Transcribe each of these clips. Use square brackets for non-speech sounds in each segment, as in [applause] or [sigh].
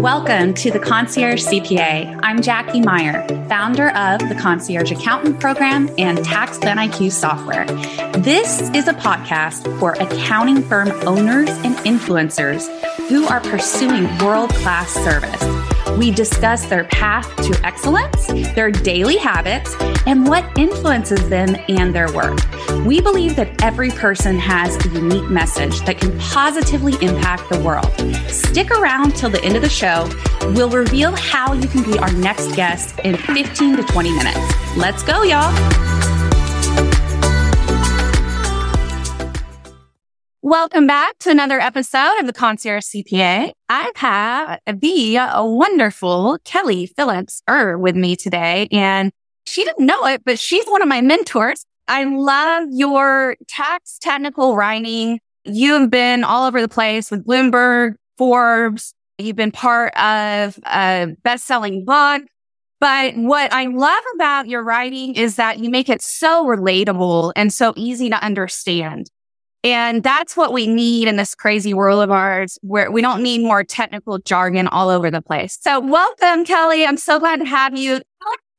Welcome to the Concierge CPA. I'm Jackie Meyer, founder of the Concierge Accountant Program and Tax Plan IQ software. This is a podcast for accounting firm owners and influencers who are pursuing world class service. We discuss their path to excellence, their daily habits, and what influences them and their work. We believe that every person has a unique message that can positively impact the world. Stick around till the end of the show. We'll reveal how you can be our next guest in 15 to 20 minutes. Let's go, y'all. Welcome back to another episode of the Concierge CPA. I have the wonderful Kelly Phillips Er with me today, and she didn't know it, but she's one of my mentors. I love your tax technical writing. You have been all over the place with Bloomberg, Forbes. You've been part of a best-selling book. But what I love about your writing is that you make it so relatable and so easy to understand. And that's what we need in this crazy world of ours where we don't need more technical jargon all over the place. So welcome, Kelly. I'm so glad to have you.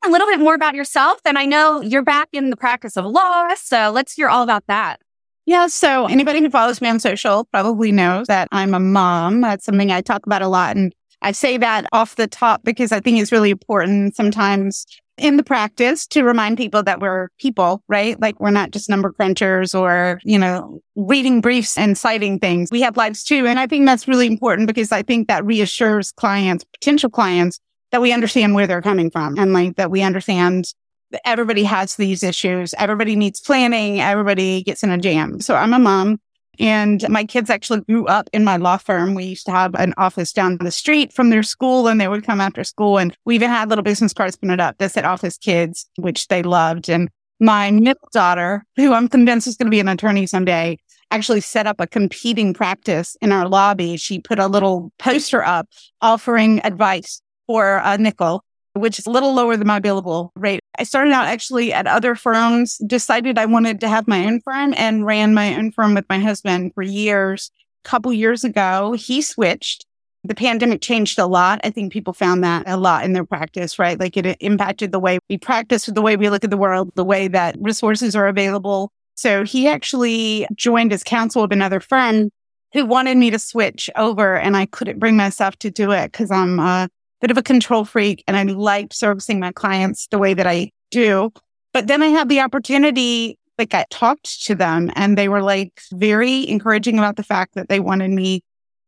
a little bit more about yourself. And I know you're back in the practice of law. So let's hear all about that. Yeah. So anybody who follows me on social probably knows that I'm a mom. That's something I talk about a lot. And I say that off the top because I think it's really important sometimes in the practice to remind people that we're people, right? Like we're not just number crunchers or, you know, reading briefs and citing things. We have lives too. And I think that's really important because I think that reassures clients, potential clients that we understand where they're coming from and like that we understand that everybody has these issues. Everybody needs planning. Everybody gets in a jam. So I'm a mom. And my kids actually grew up in my law firm. We used to have an office down the street from their school and they would come after school. And we even had little business cards printed up that said office kids, which they loved. And my middle daughter, who I'm convinced is going to be an attorney someday, actually set up a competing practice in our lobby. She put a little poster up offering advice for a nickel which is a little lower than my billable rate. I started out actually at other firms, decided I wanted to have my own firm and ran my own firm with my husband for years. A couple years ago, he switched. The pandemic changed a lot. I think people found that a lot in their practice, right? Like it impacted the way we practice, the way we look at the world, the way that resources are available. So he actually joined as counsel of another firm who wanted me to switch over and I couldn't bring myself to do it because I'm a bit of a control freak and I liked servicing my clients the way that I do. But then I had the opportunity, like I talked to them and they were like very encouraging about the fact that they wanted me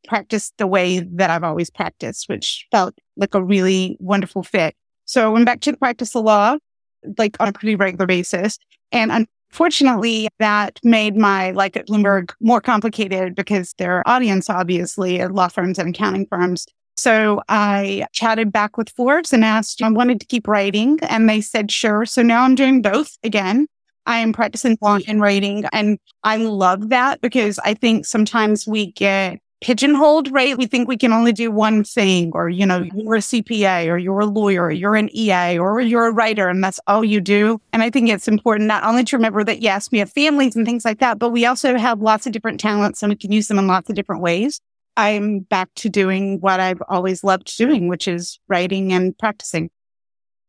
practice the way that I've always practiced, which felt like a really wonderful fit. So I went back to the practice of law, like on a pretty regular basis. And unfortunately, that made my life at Bloomberg more complicated because their audience, obviously, at law firms and accounting firms so I chatted back with Forbes and asked, I wanted to keep writing. And they said, sure. So now I'm doing both again. I am practicing law and writing. And I love that because I think sometimes we get pigeonholed, right? We think we can only do one thing or, you know, you're a CPA or you're a lawyer or you're an EA or you're a writer and that's all you do. And I think it's important not only to remember that, yes, we have families and things like that, but we also have lots of different talents and we can use them in lots of different ways. I'm back to doing what I've always loved doing, which is writing and practicing.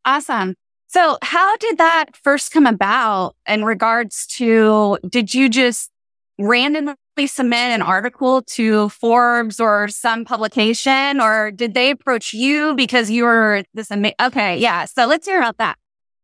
Awesome. So how did that first come about in regards to, did you just randomly submit an article to Forbes or some publication or did they approach you because you were this amazing? Okay. Yeah. So let's hear about that.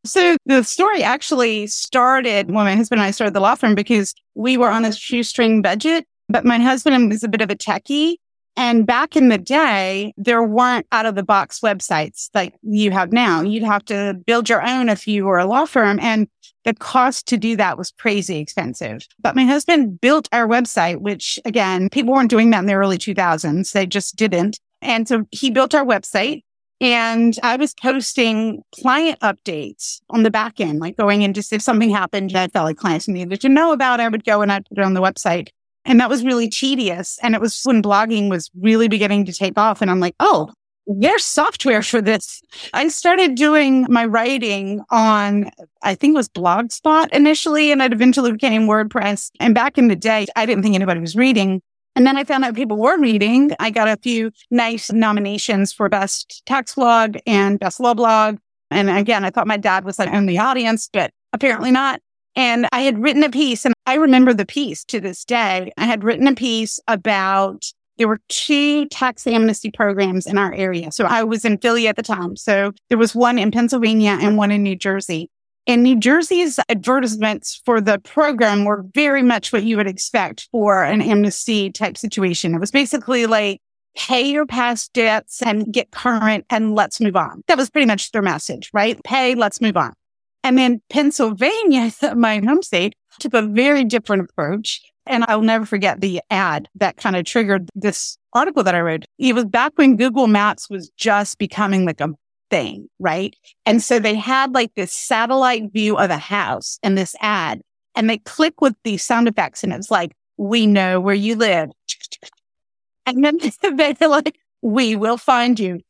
So the story actually started when my husband and I started the law firm because we were on a shoestring budget but my husband is a bit of a techie. And back in the day, there weren't out of the box websites like you have now. You'd have to build your own if you were a law firm. And the cost to do that was crazy expensive. But my husband built our website, which again, people weren't doing that in the early 2000s. They just didn't. And so he built our website and I was posting client updates on the back end, like going in just if something happened that felt like clients needed to know about, I would go and I'd put it on the website. And that was really tedious. And it was when blogging was really beginning to take off. And I'm like, oh, there's software for this. I started doing my writing on, I think it was Blogspot initially, and it eventually became WordPress. And back in the day, I didn't think anybody was reading. And then I found out people were reading. I got a few nice nominations for best tax blog and best law blog. And again, I thought my dad was like in the audience, but apparently not. And I had written a piece and I remember the piece to this day. I had written a piece about there were two tax amnesty programs in our area. So I was in Philly at the time. So there was one in Pennsylvania and one in New Jersey. And New Jersey's advertisements for the program were very much what you would expect for an amnesty type situation. It was basically like, pay your past debts and get current and let's move on. That was pretty much their message, right? Pay, let's move on. And then Pennsylvania, [laughs] my home state, took a very different approach. And I'll never forget the ad that kind of triggered this article that I wrote. It was back when Google Maps was just becoming like a thing, right? And so they had like this satellite view of a house and this ad, and they click with these sound effects, and it's like, we know where you live. [laughs] And then [laughs] they're like, we will find you.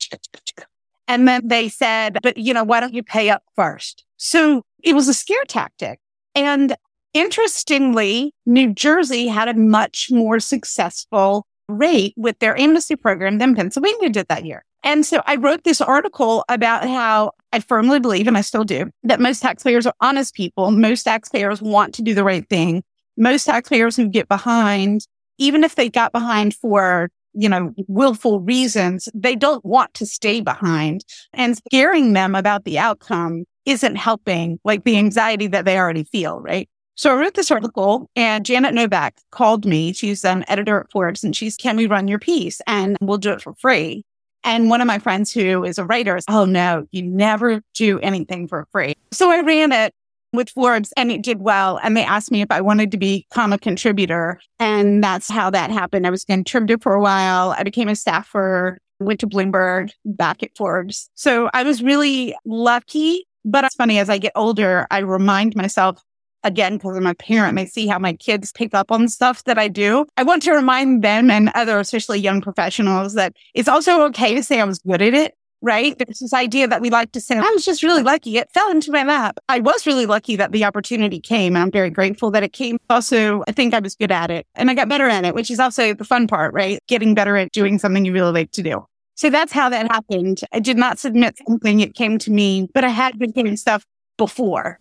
And then they said, but you know, why don't you pay up first? So it was a scare tactic. And Interestingly, New Jersey had a much more successful rate with their amnesty program than Pennsylvania did that year. And so I wrote this article about how I firmly believe, and I still do, that most taxpayers are honest people. Most taxpayers want to do the right thing. Most taxpayers who get behind, even if they got behind for, you know, willful reasons, they don't want to stay behind and scaring them about the outcome isn't helping like the anxiety that they already feel, right? So I wrote this article and Janet Novak called me. She's an editor at Forbes and she's, can we run your piece? And we'll do it for free. And one of my friends who is a writer is, oh no, you never do anything for free. So I ran it with Forbes and it did well. And they asked me if I wanted to become a contributor. And that's how that happened. I was a contributor for a while. I became a staffer, went to Bloomberg, back at Forbes. So I was really lucky. But it's funny, as I get older, I remind myself again, because I'm a parent I see how my kids pick up on stuff that I do. I want to remind them and other, especially young professionals, that it's also okay to say I was good at it. Right. There's this idea that we like to say, I was just really lucky. It fell into my lap. I was really lucky that the opportunity came. I'm very grateful that it came. Also, I think I was good at it and I got better at it, which is also the fun part, right? Getting better at doing something you really like to do. So that's how that happened. I did not submit something. It came to me, but I had been doing stuff before.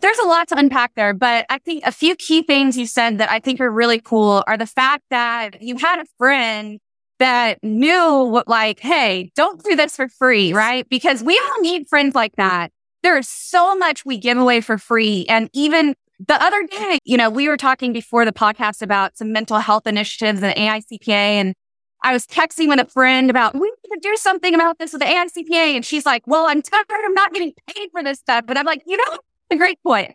There's a lot to unpack there, but I think a few key things you said that I think are really cool are the fact that you had a friend that knew what, like, hey, don't do this for free, right? Because we all need friends like that. There is so much we give away for free. And even the other day, you know, we were talking before the podcast about some mental health initiatives and AICPA. And I was texting with a friend about, we do something about this with the AICPA. And she's like, well, I'm tired. I'm not getting paid for this stuff. But I'm like, you know, a great point.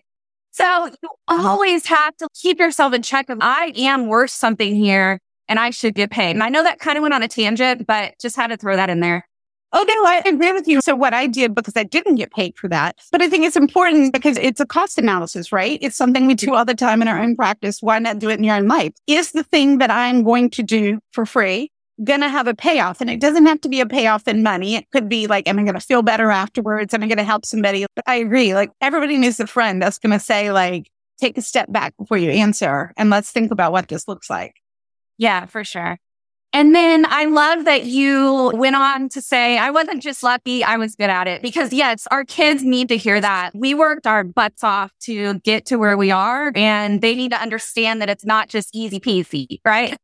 So you always have to keep yourself in check of I am worth something here and I should get paid. And I know that kind of went on a tangent, but just had to throw that in there. Oh, no, I agree with you. So what I did, because I didn't get paid for that, but I think it's important because it's a cost analysis, right? It's something we do all the time in our own practice. Why not do it in your own life? Is the thing that I'm going to do for free going to have a payoff. And it doesn't have to be a payoff in money. It could be like, am I going to feel better afterwards? Am I going to help somebody? But I agree. Like everybody needs a friend that's going to say like, take a step back before you answer and let's think about what this looks like. Yeah, for sure. And then I love that you went on to say, I wasn't just lucky, I was good at it. Because yes, our kids need to hear that. We worked our butts off to get to where we are and they need to understand that it's not just easy peasy, right?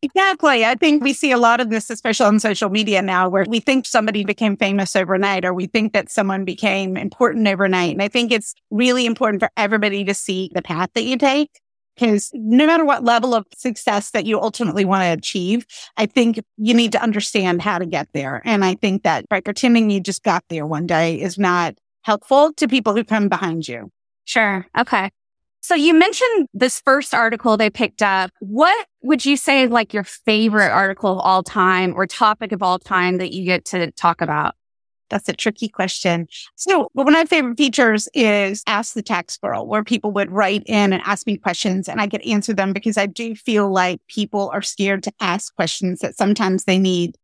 Exactly. I think we see a lot of this, especially on social media now, where we think somebody became famous overnight or we think that someone became important overnight. And I think it's really important for everybody to see the path that you take. Because no matter what level of success that you ultimately want to achieve, I think you need to understand how to get there. And I think that by pretending you just got there one day is not helpful to people who come behind you. Sure. Okay. So you mentioned this first article they picked up. What would you say like your favorite article of all time or topic of all time that you get to talk about? That's a tricky question. So one of my favorite features is Ask the Tax Girl, where people would write in and ask me questions and I could answer them because I do feel like people are scared to ask questions that sometimes they need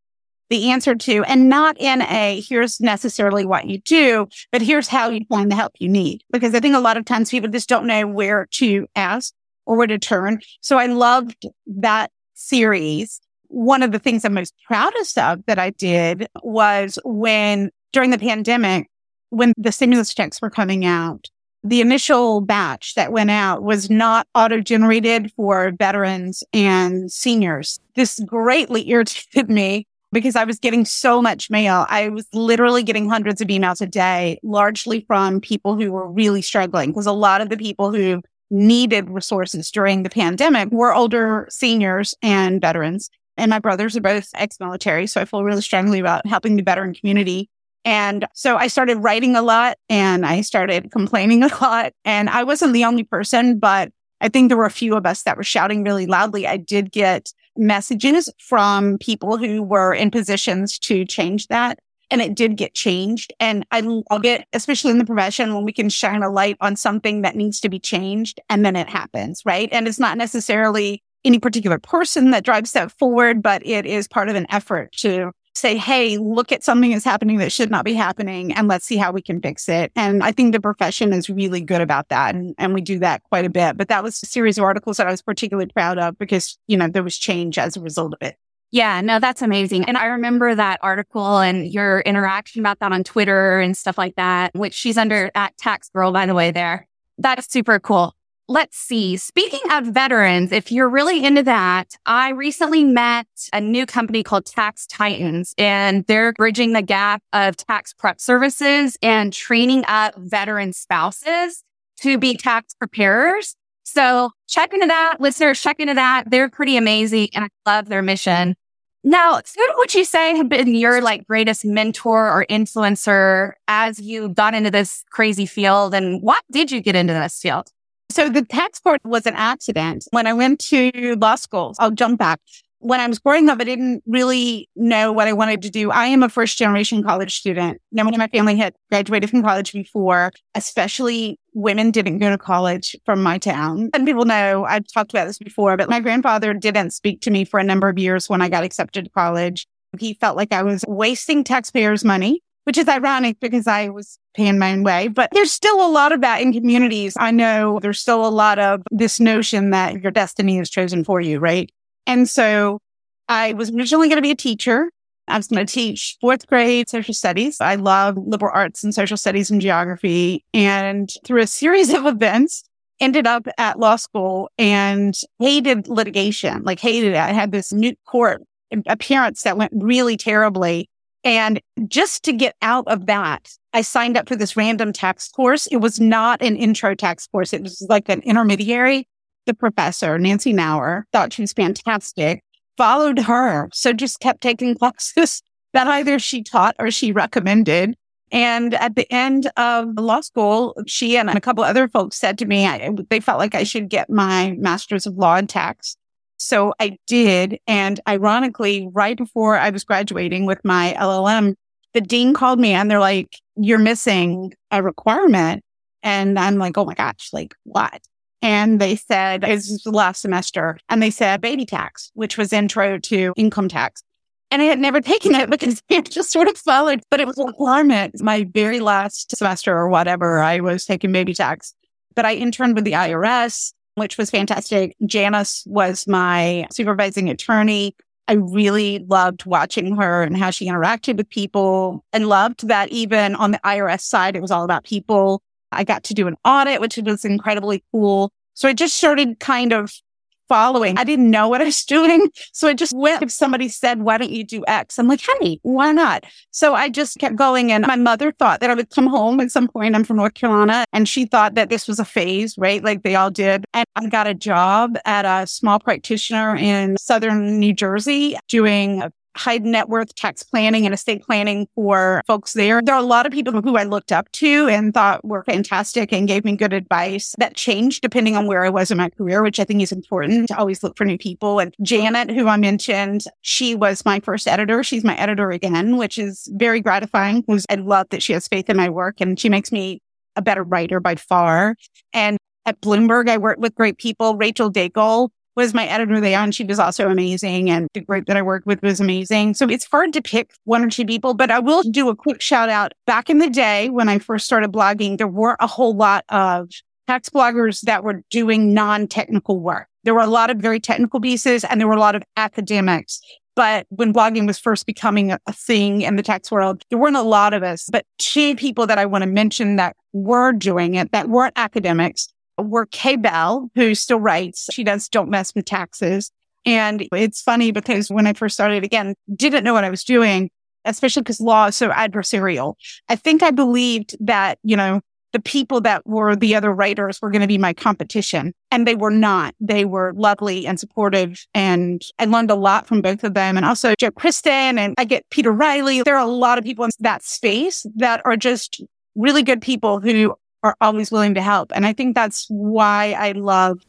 the answer to, and not in a here's necessarily what you do, but here's how you find the help you need. Because I think a lot of times people just don't know where to ask or where to turn. So I loved that series. One of the things I'm most proudest of that I did was when during the pandemic, when the stimulus checks were coming out, the initial batch that went out was not auto generated for veterans and seniors. This greatly [laughs] irritated me because I was getting so much mail. I was literally getting hundreds of emails a day, largely from people who were really struggling because a lot of the people who needed resources during the pandemic were older seniors and veterans. And my brothers are both ex military. So I feel really strongly about helping the veteran community. And so I started writing a lot and I started complaining a lot. And I wasn't the only person, but I think there were a few of us that were shouting really loudly. I did get messages from people who were in positions to change that. And it did get changed. And I love it, especially in the profession when we can shine a light on something that needs to be changed and then it happens, right? And it's not necessarily any particular person that drives that forward, but it is part of an effort to say, Hey, look at something that's happening that should not be happening and let's see how we can fix it. And I think the profession is really good about that. And, and we do that quite a bit. But that was a series of articles that I was particularly proud of because, you know, there was change as a result of it. Yeah, no, that's amazing. And I remember that article and your interaction about that on Twitter and stuff like that, which she's under at Tax Girl, by the way, there. That's super cool. Let's see. Speaking of veterans, if you're really into that, I recently met a new company called Tax Titans and they're bridging the gap of tax prep services and training up veteran spouses to be tax preparers. So check into that, listeners, check into that. They're pretty amazing and I love their mission. Now, who would you say have been your like greatest mentor or influencer as you got into this crazy field and what did you get into this field? So the tax court was an accident. When I went to law school, I'll jump back. When I was growing up, I didn't really know what I wanted to do. I am a first generation college student. Nobody in my family had graduated from college before, especially women didn't go to college from my town. And people know I've talked about this before, but my grandfather didn't speak to me for a number of years when I got accepted to college. He felt like I was wasting taxpayers' money which is ironic because I was paying my own way. But there's still a lot of that in communities. I know there's still a lot of this notion that your destiny is chosen for you, right? And so I was originally going to be a teacher. I was going to teach fourth grade social studies. I love liberal arts and social studies and geography. And through a series [laughs] of events, ended up at law school and hated litigation, like hated it. I had this new court appearance that went really terribly and just to get out of that, I signed up for this random tax course. It was not an intro tax course. It was like an intermediary. The professor, Nancy Knauer, thought she was fantastic, followed her. So just kept taking [laughs] classes that either she taught or she recommended. And at the end of the law school, she and a couple other folks said to me, I, they felt like I should get my master's of law and tax. So I did. And ironically, right before I was graduating with my LLM, the dean called me and they're like, you're missing a requirement. And I'm like, oh my gosh, like what? And they said, this was the last semester. And they said baby tax, which was intro to income tax. And I had never taken it [laughs] because it just sort of followed, but it was a requirement. My very last semester or whatever, I was taking baby tax, but I interned with the IRS which was fantastic. Janice was my supervising attorney. I really loved watching her and how she interacted with people and loved that even on the IRS side, it was all about people. I got to do an audit, which was incredibly cool. So I just started kind of following. I didn't know what I was [laughs] doing. So I just went. If somebody said, why don't you do X? I'm like, honey, why not? So I just kept going. And my mother thought that I would come home at some point. I'm from North Carolina and she thought that this was a phase, right? Like they all did. And I got a job at a small practitioner in Southern New Jersey doing high net worth tax planning and estate planning for folks there. There are a lot of people who I looked up to and thought were fantastic and gave me good advice that changed depending on where I was in my career, which I think is important to always look for new people. And Janet, who I mentioned, she was my first editor. She's my editor again, which is very gratifying I love that she has faith in my work and she makes me a better writer by far. And at Bloomberg, I worked with great people. Rachel Daigle was my editor there and she was also amazing. And the group that I worked with was amazing. So it's hard to pick one or two people, but I will do a quick shout out. Back in the day when I first started blogging, there weren't a whole lot of tax bloggers that were doing non-technical work. There were a lot of very technical pieces and there were a lot of academics. But when blogging was first becoming a thing in the tax world, there weren't a lot of us, but two people that I want to mention that were doing it that weren't academics were Kay Bell, who still writes. She does Don't Mess with Taxes. And it's funny because when I first started again, didn't know what I was doing, especially because law is so adversarial. I think I believed that, you know, the people that were the other writers were going to be my competition and they were not. They were lovely and supportive and I learned a lot from both of them and also Joe Kristan and I get Peter Reilly. There are a lot of people in that space that are just really good people who are always willing to help. And I think that's why I love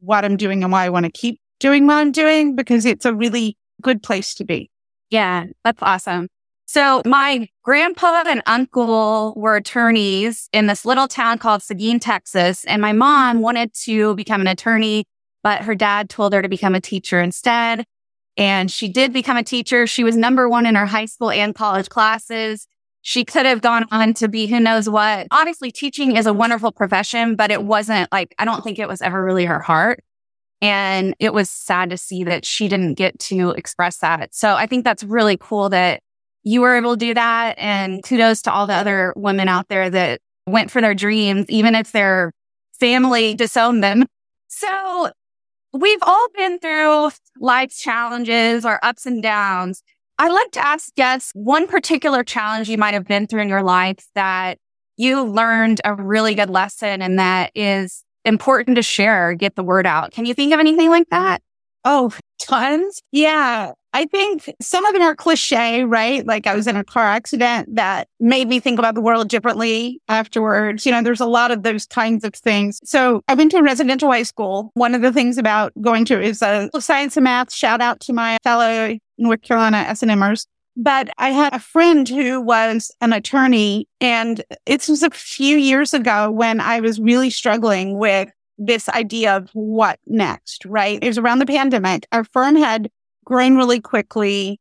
what I'm doing and why I want to keep doing what I'm doing because it's a really good place to be. Yeah, that's awesome. So my grandpa and uncle were attorneys in this little town called Seguin, Texas. And my mom wanted to become an attorney, but her dad told her to become a teacher instead. And she did become a teacher. She was number one in her high school and college classes. She could have gone on to be who knows what. Obviously, teaching is a wonderful profession, but it wasn't like, I don't think it was ever really her heart. And it was sad to see that she didn't get to express that. So I think that's really cool that you were able to do that. And kudos to all the other women out there that went for their dreams, even if their family disowned them. So we've all been through life's challenges or ups and downs. I like to ask guests one particular challenge you might have been through in your life that you learned a really good lesson and that is important to share, get the word out. Can you think of anything like that? Oh, [laughs] tons. Yeah. I think some of them are cliche, right? Like I was in a car accident that made me think about the world differently afterwards. You know, there's a lot of those kinds of things. So I went to a residential high school. One of the things about going to is a science and math. Shout out to my fellow North Carolina S&Mers. But I had a friend who was an attorney and it was a few years ago when I was really struggling with this idea of what next, right? It was around the pandemic. Our firm had grown really quickly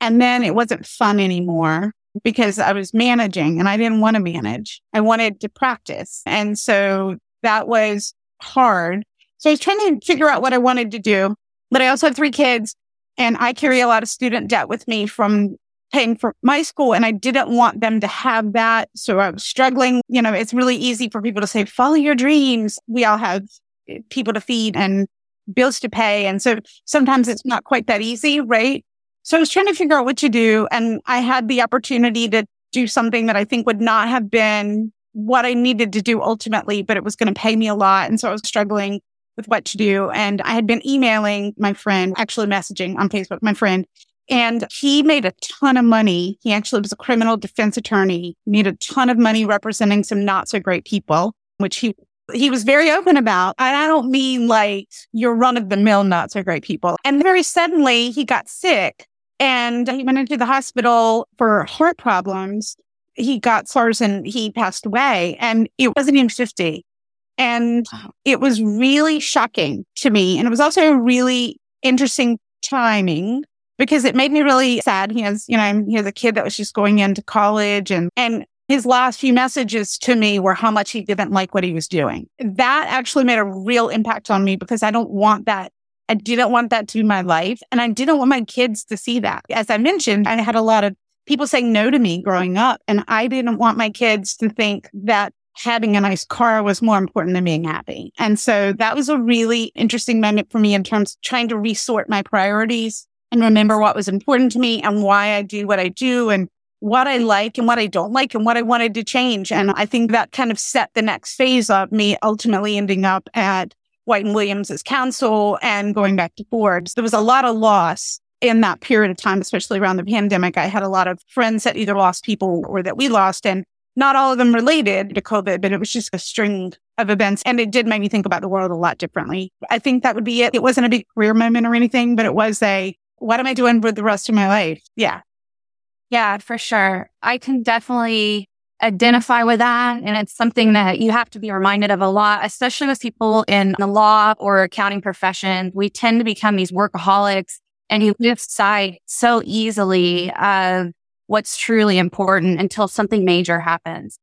and then it wasn't fun anymore because I was managing and I didn't want to manage. I wanted to practice. And so that was hard. So I was trying to figure out what I wanted to do, but I also have three kids and I carry a lot of student debt with me from paying for my school and I didn't want them to have that. So I was struggling. You know, it's really easy for people to say, follow your dreams. We all have eh, people to feed and bills to pay. And so sometimes it's not quite that easy, right? So I was trying to figure out what to do. And I had the opportunity to do something that I think would not have been what I needed to do ultimately, but it was going to pay me a lot. And so I was struggling with what to do. And I had been emailing my friend, actually messaging on Facebook, my friend, and he made a ton of money. He actually was a criminal defense attorney, made a ton of money representing some not so great people, which he he was very open about. And I don't mean like your run of the mill, not so great people. And very suddenly he got sick and he went into the hospital for heart problems. He got SARS and he passed away and it wasn't even 50. And it was really shocking to me. And it was also a really interesting timing because it made me really sad. He has, you know, he has a kid that was just going into college and, and his last few messages to me were how much he didn't like what he was doing. That actually made a real impact on me because I don't want that. I didn't want that to be my life. And I didn't want my kids to see that. As I mentioned, I had a lot of people saying no to me growing up. And I didn't want my kids to think that having a nice car was more important than being happy. And so that was a really interesting moment for me in terms of trying to resort my priorities and remember what was important to me and why I do what I do and what I like and what I don't like and what I wanted to change. And I think that kind of set the next phase of me ultimately ending up at White and Williams as counsel and going back to Forbes. There was a lot of loss in that period of time, especially around the pandemic. I had a lot of friends that either lost people or that we lost. And not all of them related to COVID, but it was just a string of events. And it did make me think about the world a lot differently. I think that would be it. It wasn't a big career moment or anything, but it was a, what am I doing with the rest of my life? Yeah. Yeah, for sure. I can definitely identify with that. And it's something that you have to be reminded of a lot, especially with people in the law or accounting profession. We tend to become these workaholics and you lose sight so easily of what's truly important until something major happens.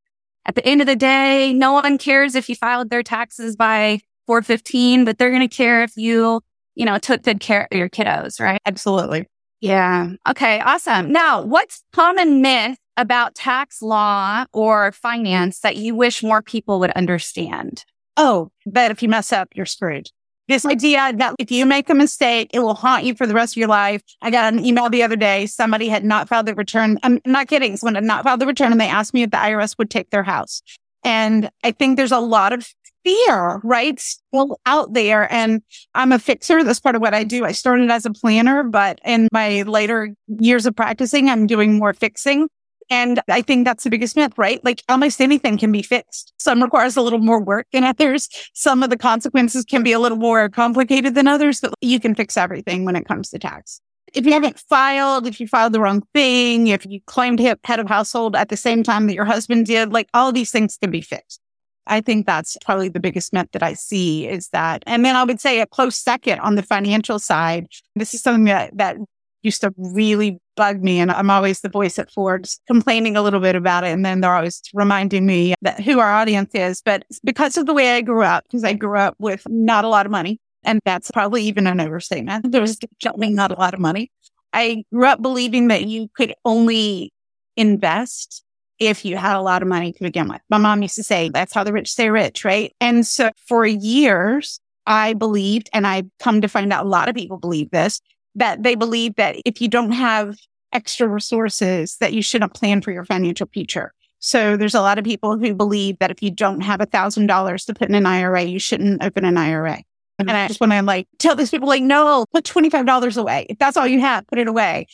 At the end of the day, no one cares if you filed their taxes by 415, but they're going to care if you, you know, took good care of your kiddos, right? Absolutely. Yeah. Okay. Awesome. Now, what's common myth about tax law or finance that you wish more people would understand? Oh, that if you mess up, you're screwed. This idea that if you make a mistake, it will haunt you for the rest of your life. I got an email the other day. Somebody had not filed the return. I'm not kidding. Someone had not filed the return and they asked me if the IRS would take their house. And I think there's a lot of fear, right? Still out there. And I'm a fixer. That's part of what I do. I started as a planner, but in my later years of practicing, I'm doing more fixing. And I think that's the biggest myth, right? Like almost anything can be fixed. Some requires a little more work than others. Some of the consequences can be a little more complicated than others, but you can fix everything when it comes to tax. If you haven't filed, if you filed the wrong thing, if you claimed head of household at the same time that your husband did, like all these things can be fixed. I think that's probably the biggest myth that I see is that. And then I would say a close second on the financial side. This is something that, that used to really bug me. And I'm always the voice at Forbes complaining a little bit about it. And then they're always reminding me that who our audience is. But because of the way I grew up, because I grew up with not a lot of money, and that's probably even an overstatement. There was definitely not a lot of money. I grew up believing that you could only invest if you had a lot of money to begin with. My mom used to say, that's how the rich stay rich, right? And so for years, I believed, and I've come to find out a lot of people believe this, that they believe that if you don't have extra resources, that you shouldn't plan for your financial future. So there's a lot of people who believe that if you don't have a thousand dollars to put in an IRA, you shouldn't open an IRA. Mm-hmm. And I just want to like tell these people like, no, put $25 away. If that's all you have, put it away.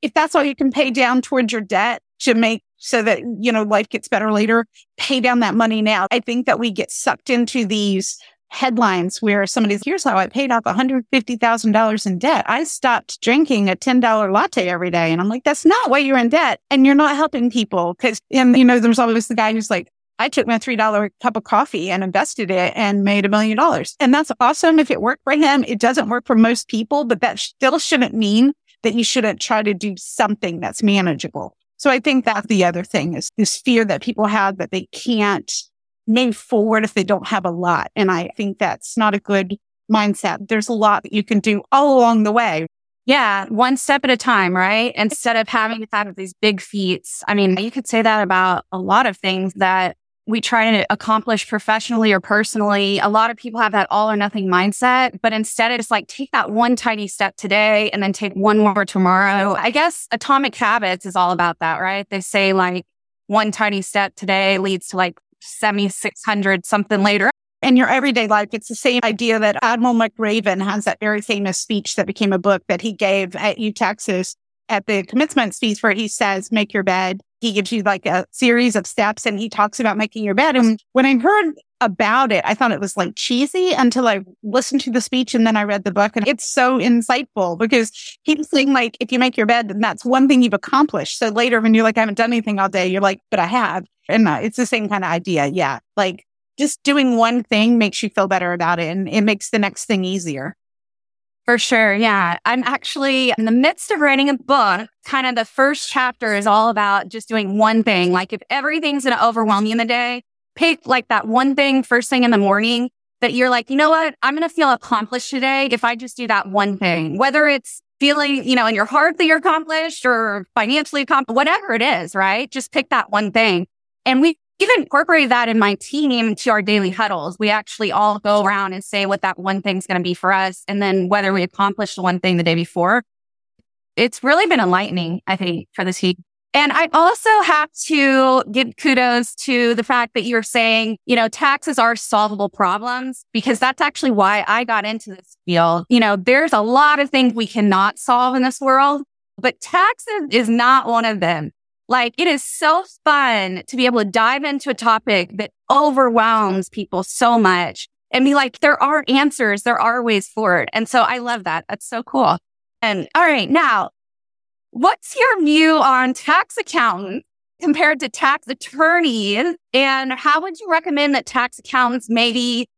If that's all you can pay down towards your debt to make so that, you know, life gets better later, pay down that money now. I think that we get sucked into these headlines where somebody's, here's how I paid off $150,000 in debt. I stopped drinking a $10 latte every day. And I'm like, that's not why you're in debt. And you're not helping people. Cause, and you know, there's always the guy who's like, I took my $3 cup of coffee and invested it and made a million dollars. And that's awesome. If it worked for him, it doesn't work for most people, but that still shouldn't mean that you shouldn't try to do something that's manageable. So I think that's the other thing is this fear that people have that they can't move forward if they don't have a lot. And I think that's not a good mindset. There's a lot that you can do all along the way. Yeah, one step at a time, right? Instead of having to have these big feats. I mean, you could say that about a lot of things that we try to accomplish professionally or personally. A lot of people have that all or nothing mindset, but instead it's like take that one tiny step today and then take one more tomorrow. I guess atomic habits is all about that, right? They say like one tiny step today leads to like 7,600 something later. In your everyday life, it's the same idea that Admiral McRaven has that very famous speech that became a book that he gave at U Texas at the commencement speech where he says, make your bed. He gives you like a series of steps and he talks about making your bed. And when I heard about it, I thought it was like cheesy until I listened to the speech and then I read the book and it's so insightful because he's saying like, if you make your bed, then that's one thing you've accomplished. So later when you're like, I haven't done anything all day, you're like, but I have. And uh, it's the same kind of idea. Yeah. Like just doing one thing makes you feel better about it and it makes the next thing easier. For sure. Yeah. I'm actually in the midst of writing a book. Kind of the first chapter is all about just doing one thing. Like if everything's going to overwhelm you in the day, pick like that one thing first thing in the morning that you're like, you know what? I'm going to feel accomplished today if I just do that one thing, whether it's feeling, you know, in your heart that you're accomplished or financially accomplished, whatever it is, right? Just pick that one thing. And we even incorporate that in my team to our daily huddles. We actually all go around and say what that one thing's going to be for us. And then whether we accomplished the one thing the day before, it's really been enlightening, I think, for the team. And I also have to give kudos to the fact that you're saying, you know, taxes are solvable problems because that's actually why I got into this field. You know, there's a lot of things we cannot solve in this world, but taxes is not one of them. Like it is so fun to be able to dive into a topic that overwhelms people so much and be like, there are answers. There are ways forward. And so I love that. That's so cool. And all right. Now, what's your view on tax accountants compared to tax attorneys? And how would you recommend that tax accountants maybe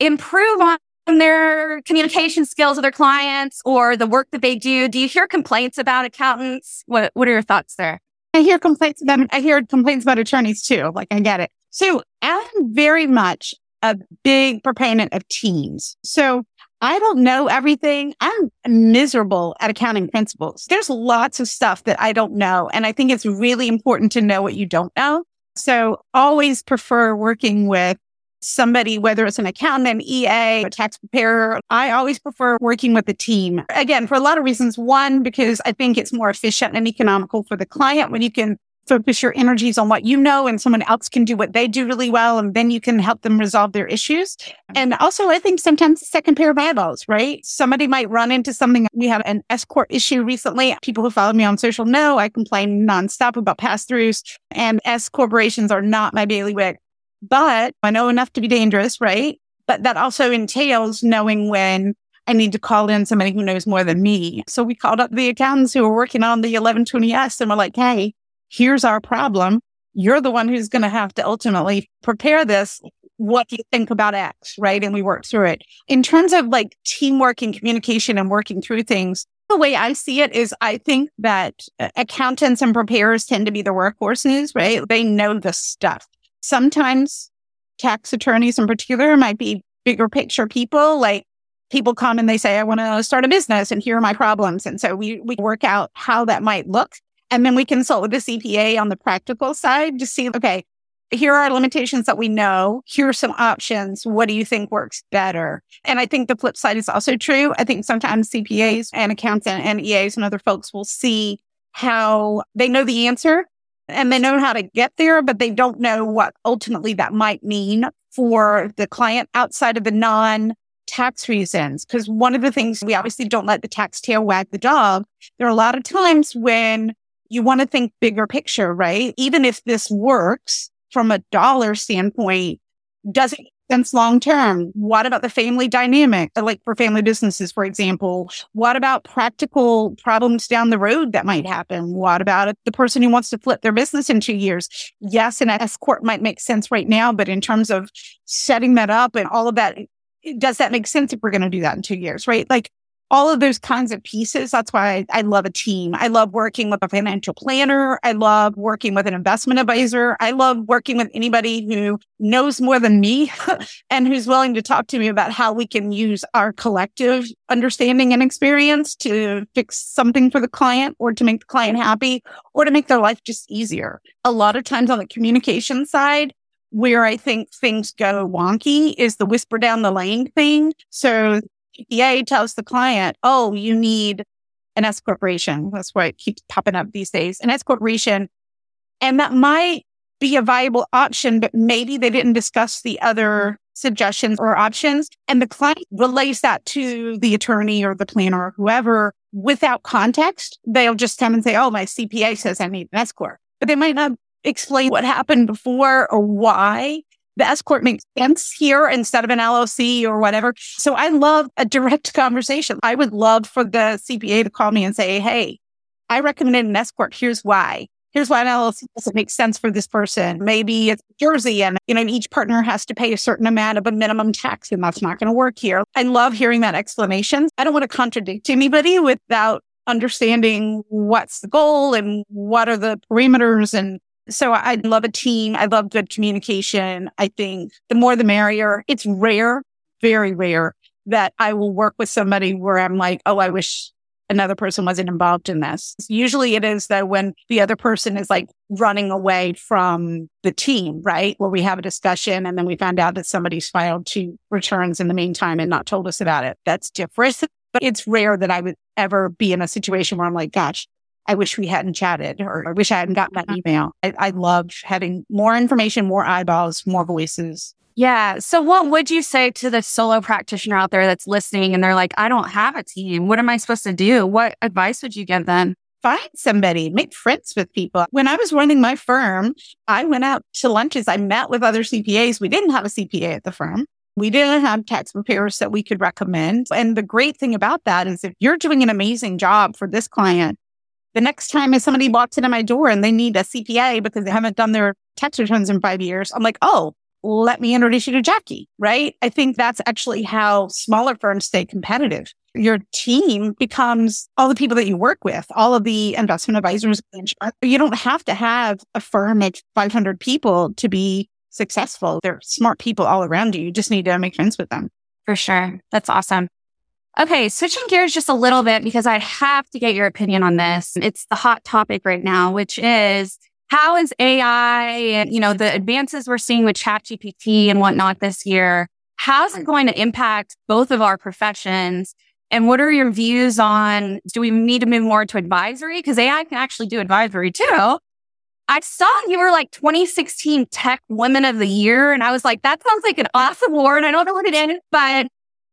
improve on their communication skills with their clients or the work that they do? Do you hear complaints about accountants? What What are your thoughts there? I hear complaints about I hear complaints about attorneys too. Like I get it. So I'm very much a big proponent of teams. So I don't know everything. I'm miserable at accounting principles. There's lots of stuff that I don't know. And I think it's really important to know what you don't know. So always prefer working with somebody, whether it's an accountant, EA, a tax preparer. I always prefer working with the team. Again, for a lot of reasons. One, because I think it's more efficient and economical for the client when you can focus your energies on what you know and someone else can do what they do really well. And then you can help them resolve their issues. And also, I think sometimes second pair of eyeballs, right? Somebody might run into something. We had an S corp issue recently. People who follow me on social know I complain nonstop about pass throughs and S corporations are not my bailiwick but I know enough to be dangerous, right? But that also entails knowing when I need to call in somebody who knows more than me. So we called up the accountants who were working on the 1120S and we're like, Hey, here's our problem. You're the one who's going to have to ultimately prepare this. What do you think about X? Right. And we work through it. In terms of like teamwork and communication and working through things, the way I see it is I think that uh, accountants and preparers tend to be the workhorses, right? They know the stuff. Sometimes tax attorneys in particular might be bigger picture people. Like people come and they say, I want to start a business and here are my problems. And so we, we work out how that might look. And then we consult with the CPA on the practical side to see, okay, here are limitations that we know. Here are some options. What do you think works better? And I think the flip side is also true. I think sometimes CPAs and accountants and EAs and other folks will see how they know the answer and they know how to get there, but they don't know what ultimately that might mean for the client outside of the non tax reasons. Cause one of the things we obviously don't let the tax tail wag the dog. There are a lot of times when you want to think bigger picture, right? Even if this works from a dollar standpoint, does it make sense long term? What about the family dynamic? Uh, like for family businesses, for example, what about practical problems down the road that might happen? What about the person who wants to flip their business in two years? Yes, an S corp might make sense right now, but in terms of setting that up and all of that, does that make sense if we're going to do that in two years? Right? Like all of those kinds of pieces. That's why I, I, love a team. I love working with a financial planner. I love working with an investment advisor. I love working with anybody who knows more than me [laughs] and who's willing to talk to me about how we can use our collective understanding and experience to fix something for the client or to make the client happy or to make their life just easier. A lot of times on the communication side, where I think things go wonky is the whisper down the lane thing. So CPA tells the client, oh, you need an S corporation. That's why it keeps popping up these days, an S corporation. And that might be a viable option, but maybe they didn't discuss the other suggestions or options. And the client relays that to the attorney or the planner or whoever without context. They'll just come and say, Oh, my CPA says I need an S corp, but they might not explain what happened before or why the S corp makes sense here instead of an LLC or whatever. So I love a direct [laughs] conversation. I would love for the CPA to call me and say, Hey, I recommended an S corp. Here's why. Here's why an LLC doesn't make sense for this person. Maybe it's Jersey and, you know, each partner has to pay a certain amount of a minimum tax and that's not going to work here. I love hearing that explanation. I don't want to contradict anybody without understanding what's the goal and what are the parameters and so I love a team. I love good communication. I think the more the merrier. It's rare, very rare that I will work with somebody where I'm like, oh, I wish another person wasn't involved in this. Usually it is that when the other person is like running away from the team, right? Where we have a discussion and then we find out that somebody's filed two returns in the meantime and not told us about it. That's different. But it's rare that I would ever be in a situation where I'm like, gosh, I wish we hadn't chatted or I wish I hadn't gotten that email. I, I love having more information, more eyeballs, more voices. Yeah. So what would you say to the solo practitioner out there that's listening and they're like, I don't have a team. What am I supposed to do? What advice would you give them? Find somebody, make friends with people. When I was running my firm, I went out to lunches. I met with other CPAs. We didn't have a CPA at the firm. We didn't have tax preparers that we could recommend. And the great thing about that is if you're doing an amazing job for this client, the next time if somebody walks into my door and they need a CPA because they haven't done their tax returns in five years, I'm like, oh, let me introduce you to Jackie, right? I think that's actually how smaller firms stay competitive. Your team becomes all the people that you work with, all of the investment advisors. You don't have to have a firm of 500 people to be successful. They're smart people all around you. You just need to make friends with them. For sure. That's awesome. Okay, switching gears just a little bit because I have to get your opinion on this. It's the hot topic right now, which is how is AI and, you know, the advances we're seeing with ChatGPT and whatnot this year, how's it going to impact both of our professions? And what are your views on do we need to move more to advisory? Because AI can actually do advisory too. I saw you were like 2016 Tech Women of the Year, and I was like, that sounds like an awesome award. I don't know what it is, but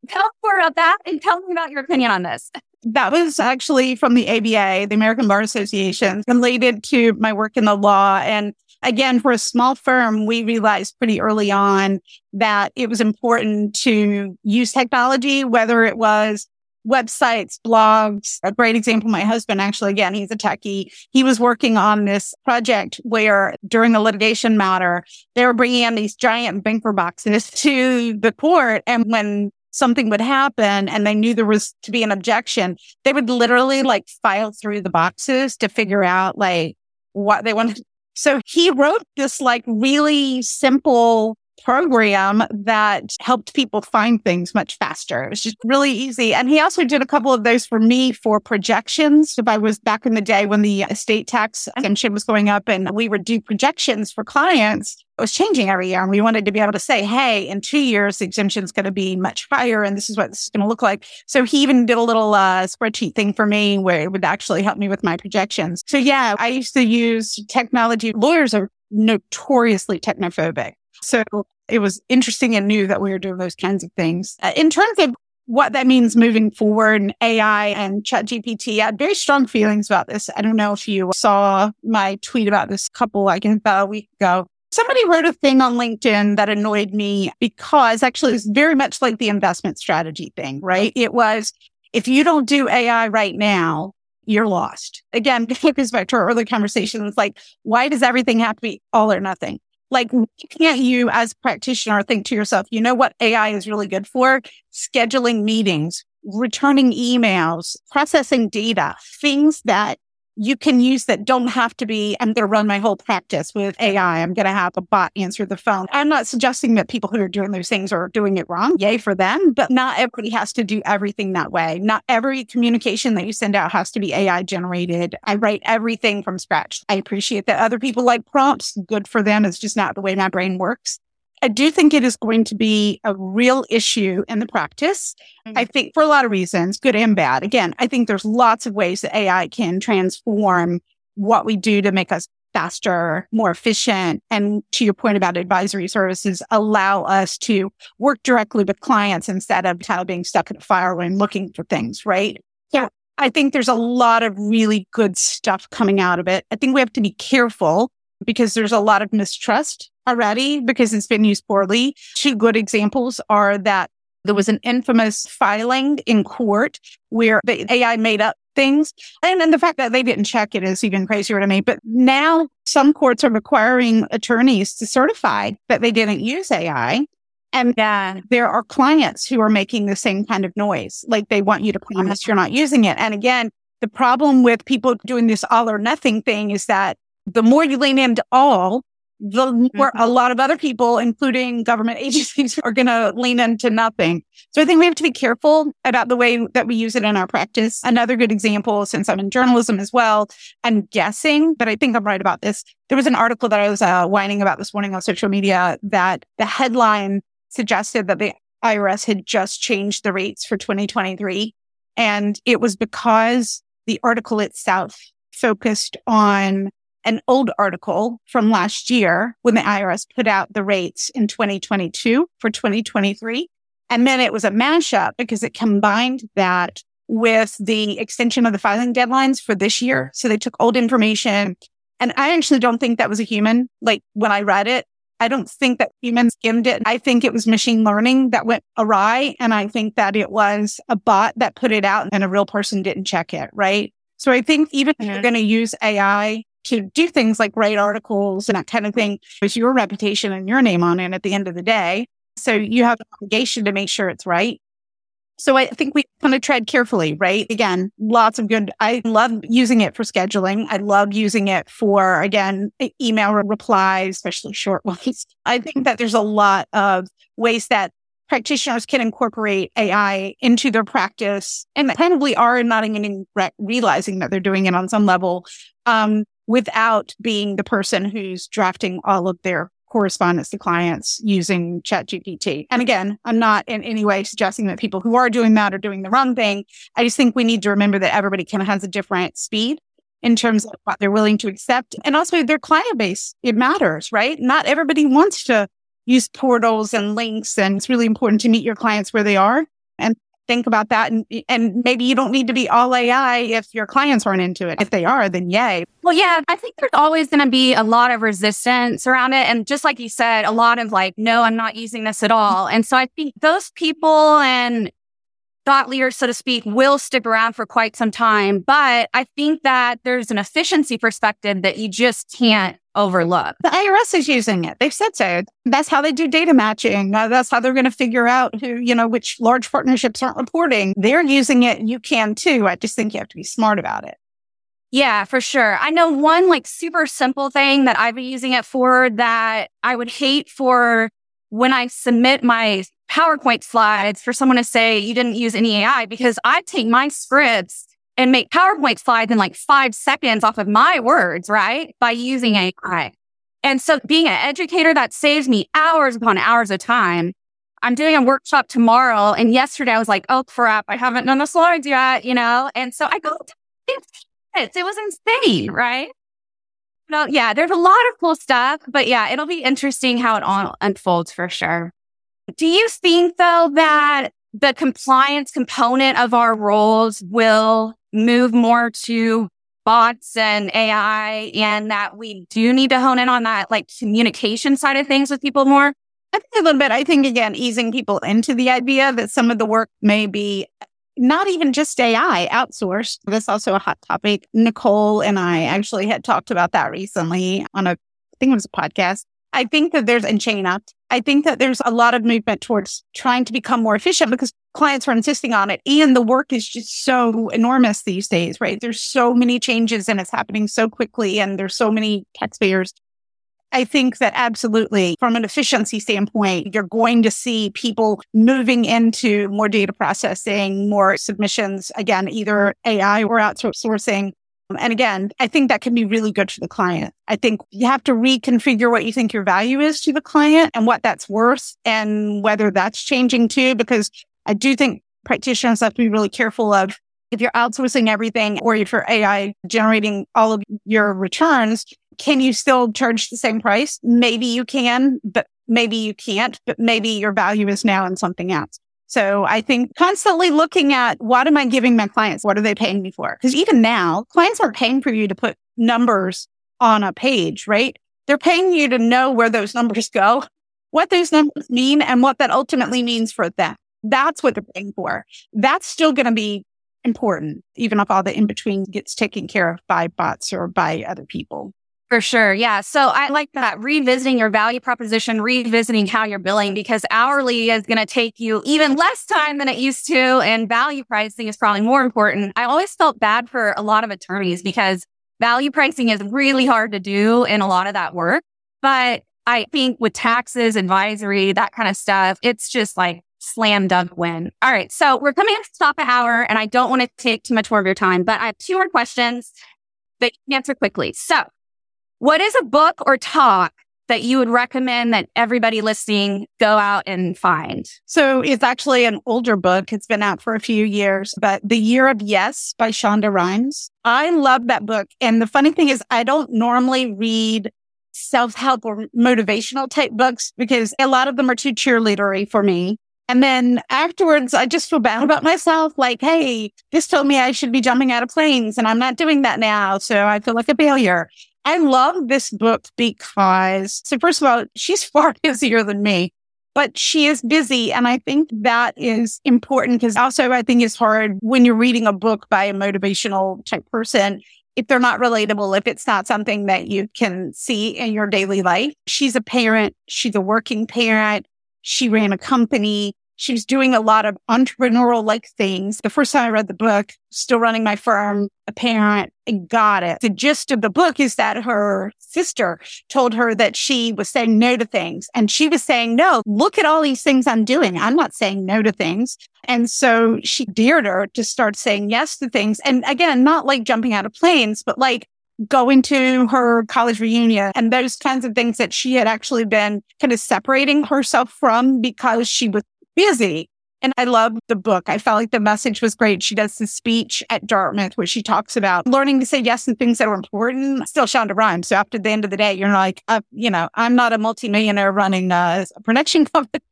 tell more about that and tell me about your opinion on this. That was actually from the ABA, the American Bar Association, related to my work in the law. And again, for a small firm, we realized pretty early on that it was important to use technology, whether it was websites, blogs. A great example, my husband, actually, again, he's a techie. He was working on this project where during the litigation matter, they were bringing in these giant banker boxes to the court. And when something would happen and they knew there was to be an objection, they would literally like file through the boxes to figure out like what they wanted. So he wrote this like really simple program that helped people find things much faster. It was just really easy. And he also did a couple of those for me for projections. If I was back in the day when the estate tax exemption was going up and we would do projections for clients, was changing every year. And we wanted to be able to say, hey, in two years, the exemption is going to be much higher and this is what is going to look like. So he even did a little uh, spreadsheet thing for me where it would actually help me with my projections. So yeah, I used to use technology. Lawyers are notoriously technophobic. So it was interesting and new that we were doing those kinds of things. Uh, in terms of what that means moving forward, AI and ChatGPT, I had very strong feelings about this. I don't know if you saw my tweet about this couple, like about a week ago. Somebody wrote a thing on LinkedIn that annoyed me because actually it's very much like the investment strategy thing, right? It was, if you don't do AI right now, you're lost. Again, [laughs] it goes back to our earlier conversation. It's like, why does everything have to be all or nothing? Like, can't you as practitioner think to yourself, you know what AI is really good for? Scheduling meetings, returning emails, processing data, things that you can use that don't have to be, I'm going to run my whole practice with AI. I'm going to have a bot answer the phone. I'm not suggesting that people who are doing those things are doing it wrong. Yay for them. But not everybody has to do everything that way. Not every communication that you send out has to be AI generated. I write everything from scratch. I appreciate that other people like prompts. Good for them. It's just not the way my brain works. I do think it is going to be a real issue in the practice. Mm-hmm. I think for a lot of reasons, good and bad. Again, I think there's lots of ways that AI can transform what we do to make us faster, more efficient. And to your point about advisory services, allow us to work directly with clients instead of kind of being stuck in a fire and looking for things, right? Yeah. I think there's a lot of really good stuff coming out of it. I think we have to be careful because there's a lot of mistrust already because it's been used poorly. Two good examples are that there was an infamous filing in court where the AI made up things. And then the fact that they didn't check it is even crazier to me. But now some courts are requiring attorneys to certify that they didn't use AI. And yeah. there are clients who are making the same kind of noise. Like they want you to promise you're not using it. And again, the problem with people doing this all or nothing thing is that the more you lean into all, the mm-hmm. a lot of other people, including government [laughs] agencies, are going to lean into nothing. So I think we have to be careful about the way that we use it in our practice. Another good example, since I'm in journalism as well, I'm guessing, but I think I'm right about this. There was an article that I was uh, whining about this morning on social media that the headline suggested that the IRS had just changed the rates for 2023. And it was because the article itself focused on an old article from last year when the IRS put out the rates in 2022 for 2023. And then it was a mashup because it combined that with the extension of the filing deadlines for this year. So they took old information. And I actually don't think that was a human. Like when I read it, I don't think that humans skimmed it. I think it was machine learning that went awry. And I think that it was a bot that put it out and a real person didn't check it. Right. So I think even if you're mm-hmm. going to use AI to do things like write articles and that kind of thing, it's your reputation and your name on it at the end of the day. So you have an obligation to make sure it's right. So I think we kind of tread carefully, right? Again, lots of good. I love using it for scheduling. I love using it for, again, email replies, especially short [laughs] ones. I think that there's a lot of ways that practitioners can incorporate AI into their practice and probably are not even realizing that they're doing it on some level, um, without being the person who's drafting all of their correspondence to clients using ChatGPT. And again, I'm not in any way suggesting that people who are doing that are doing the wrong thing. I just think we need to remember that everybody kind of has a different speed in terms of what they're willing to accept. And also their client base, it matters, right? Not everybody wants to use portals and links. And it's really important to meet your clients where they are. And think about that. And, and maybe you don't need to be all AI if your clients aren't into it. If they are, then yay. Well, yeah, I think there's always going to be a lot of resistance around it. And just like you said, a lot of like, no, I'm not using this at all. And so I think those people and thought leaders, so to speak, will stick around for quite some time. But I think that there's an efficiency perspective that you just can't overlook. The IRS is using it. They've said so. That's how they do data matching. Uh, that's how they're going to figure out who, you know, which large partnerships aren't reporting. They're using it. You can too. I just think you have to be smart about it. Yeah, for sure. I know one like super simple thing that I've been using it for that I would hate for when I submit my PowerPoint slides for someone to say you didn't use any AI because I take my scripts and make PowerPoint slides in like five seconds off of my words, right? By using AI. And so being an educator, that saves me hours upon hours of time. I'm doing a workshop tomorrow. And yesterday I was like, oh crap, I haven't done the slides yet, you know? And so I go, it was insane, right? No, yeah, there's a lot of cool stuff, but yeah, it'll be interesting how it all unfolds for sure. Do you think though that the compliance component of our roles will move more to bots and AI and that we do need to hone in on that like communication side of things with people more? I think a little bit. I think again, easing people into the idea that some of the work may be not even just AI outsourced. That's also a hot topic. Nicole and I actually had talked about that recently on a, I think it was a podcast. I think that there's, and chain up. I think that there's a lot of movement towards trying to become more efficient because clients are insisting on it. And the work is just so enormous these days, right? There's so many changes and it's happening so quickly. And there's so many taxpayers. I think that absolutely from an efficiency standpoint, you're going to see people moving into more data processing, more submissions, again, either AI or outsourcing Um, and again, I think that can be really good for the client. I think you have to reconfigure what you think your value is to the client and what that's worth and whether that's changing too, because I do think practitioners have to be really careful of if you're outsourcing everything or if you're AI generating all of your returns, can you still charge the same price? Maybe you can, but maybe you can't, but maybe your value is now in something else. So I think constantly looking at what am I giving my clients? What are they paying me for? Because even now, clients aren't paying for you to put numbers on a page, right? They're paying you to know where those numbers [laughs] go, what those numbers mean, and what that ultimately means for them. That's what they're paying for. That's still going to be important, even if all the in between gets taken care of by bots or by other people. For sure. Yeah. So I like that revisiting your value proposition, revisiting how you're billing because hourly is going to take you even less time than it used to. And value pricing is probably more important. I always felt bad for a lot of attorneys because value pricing is really hard to do in a lot of that work. But I think with taxes, advisory, that kind of stuff, it's just like slam dunk win. All right. So we're coming up to stop an hour and I don't want to take too much more of your time, but I have two more questions that you can answer quickly. So what is a book or talk that you would recommend that everybody listening go out and find? So it's actually an older book. It's been out for a few years, but The Year of Yes by Shonda Rhimes. I love that book. And the funny thing is, I don't normally read self-help or motivational type books because a lot of them are too cheerleadery for me. And then afterwards, I just feel bad about myself. Like, Hey, this told me I should be jumping out of planes and I'm not doing that now. So I feel like a failure. I love this book because, so first of all, she's [laughs] far busier than me. but she is busy. And I think that is important because also I think it's hard when you're reading a book by a motivational type person. If they're not relatable, if it's not something that you can see in your daily life, she's a parent. She's a working parent. She ran a company. She was doing a lot of entrepreneurial like things. The first time I read the book, still running my firm, a parent, and got it. The gist of the book is that her sister told her that she was saying no to things. And she was saying, no, look at all these things I'm doing. I'm not saying no to things. And so she dared her to start saying yes to things. And again, not like jumping out of planes, but like going to her college reunion and those kinds of things that she had actually been kind of separating herself from because she was busy. And I love the book. I felt like the message was great. She does the speech at Dartmouth where she talks about learning to say yes to things that are important. Still Shonda Rhimes. So after the end of the day, you're like, uh, you know, I'm not a multimillionaire running a production [laughs] company.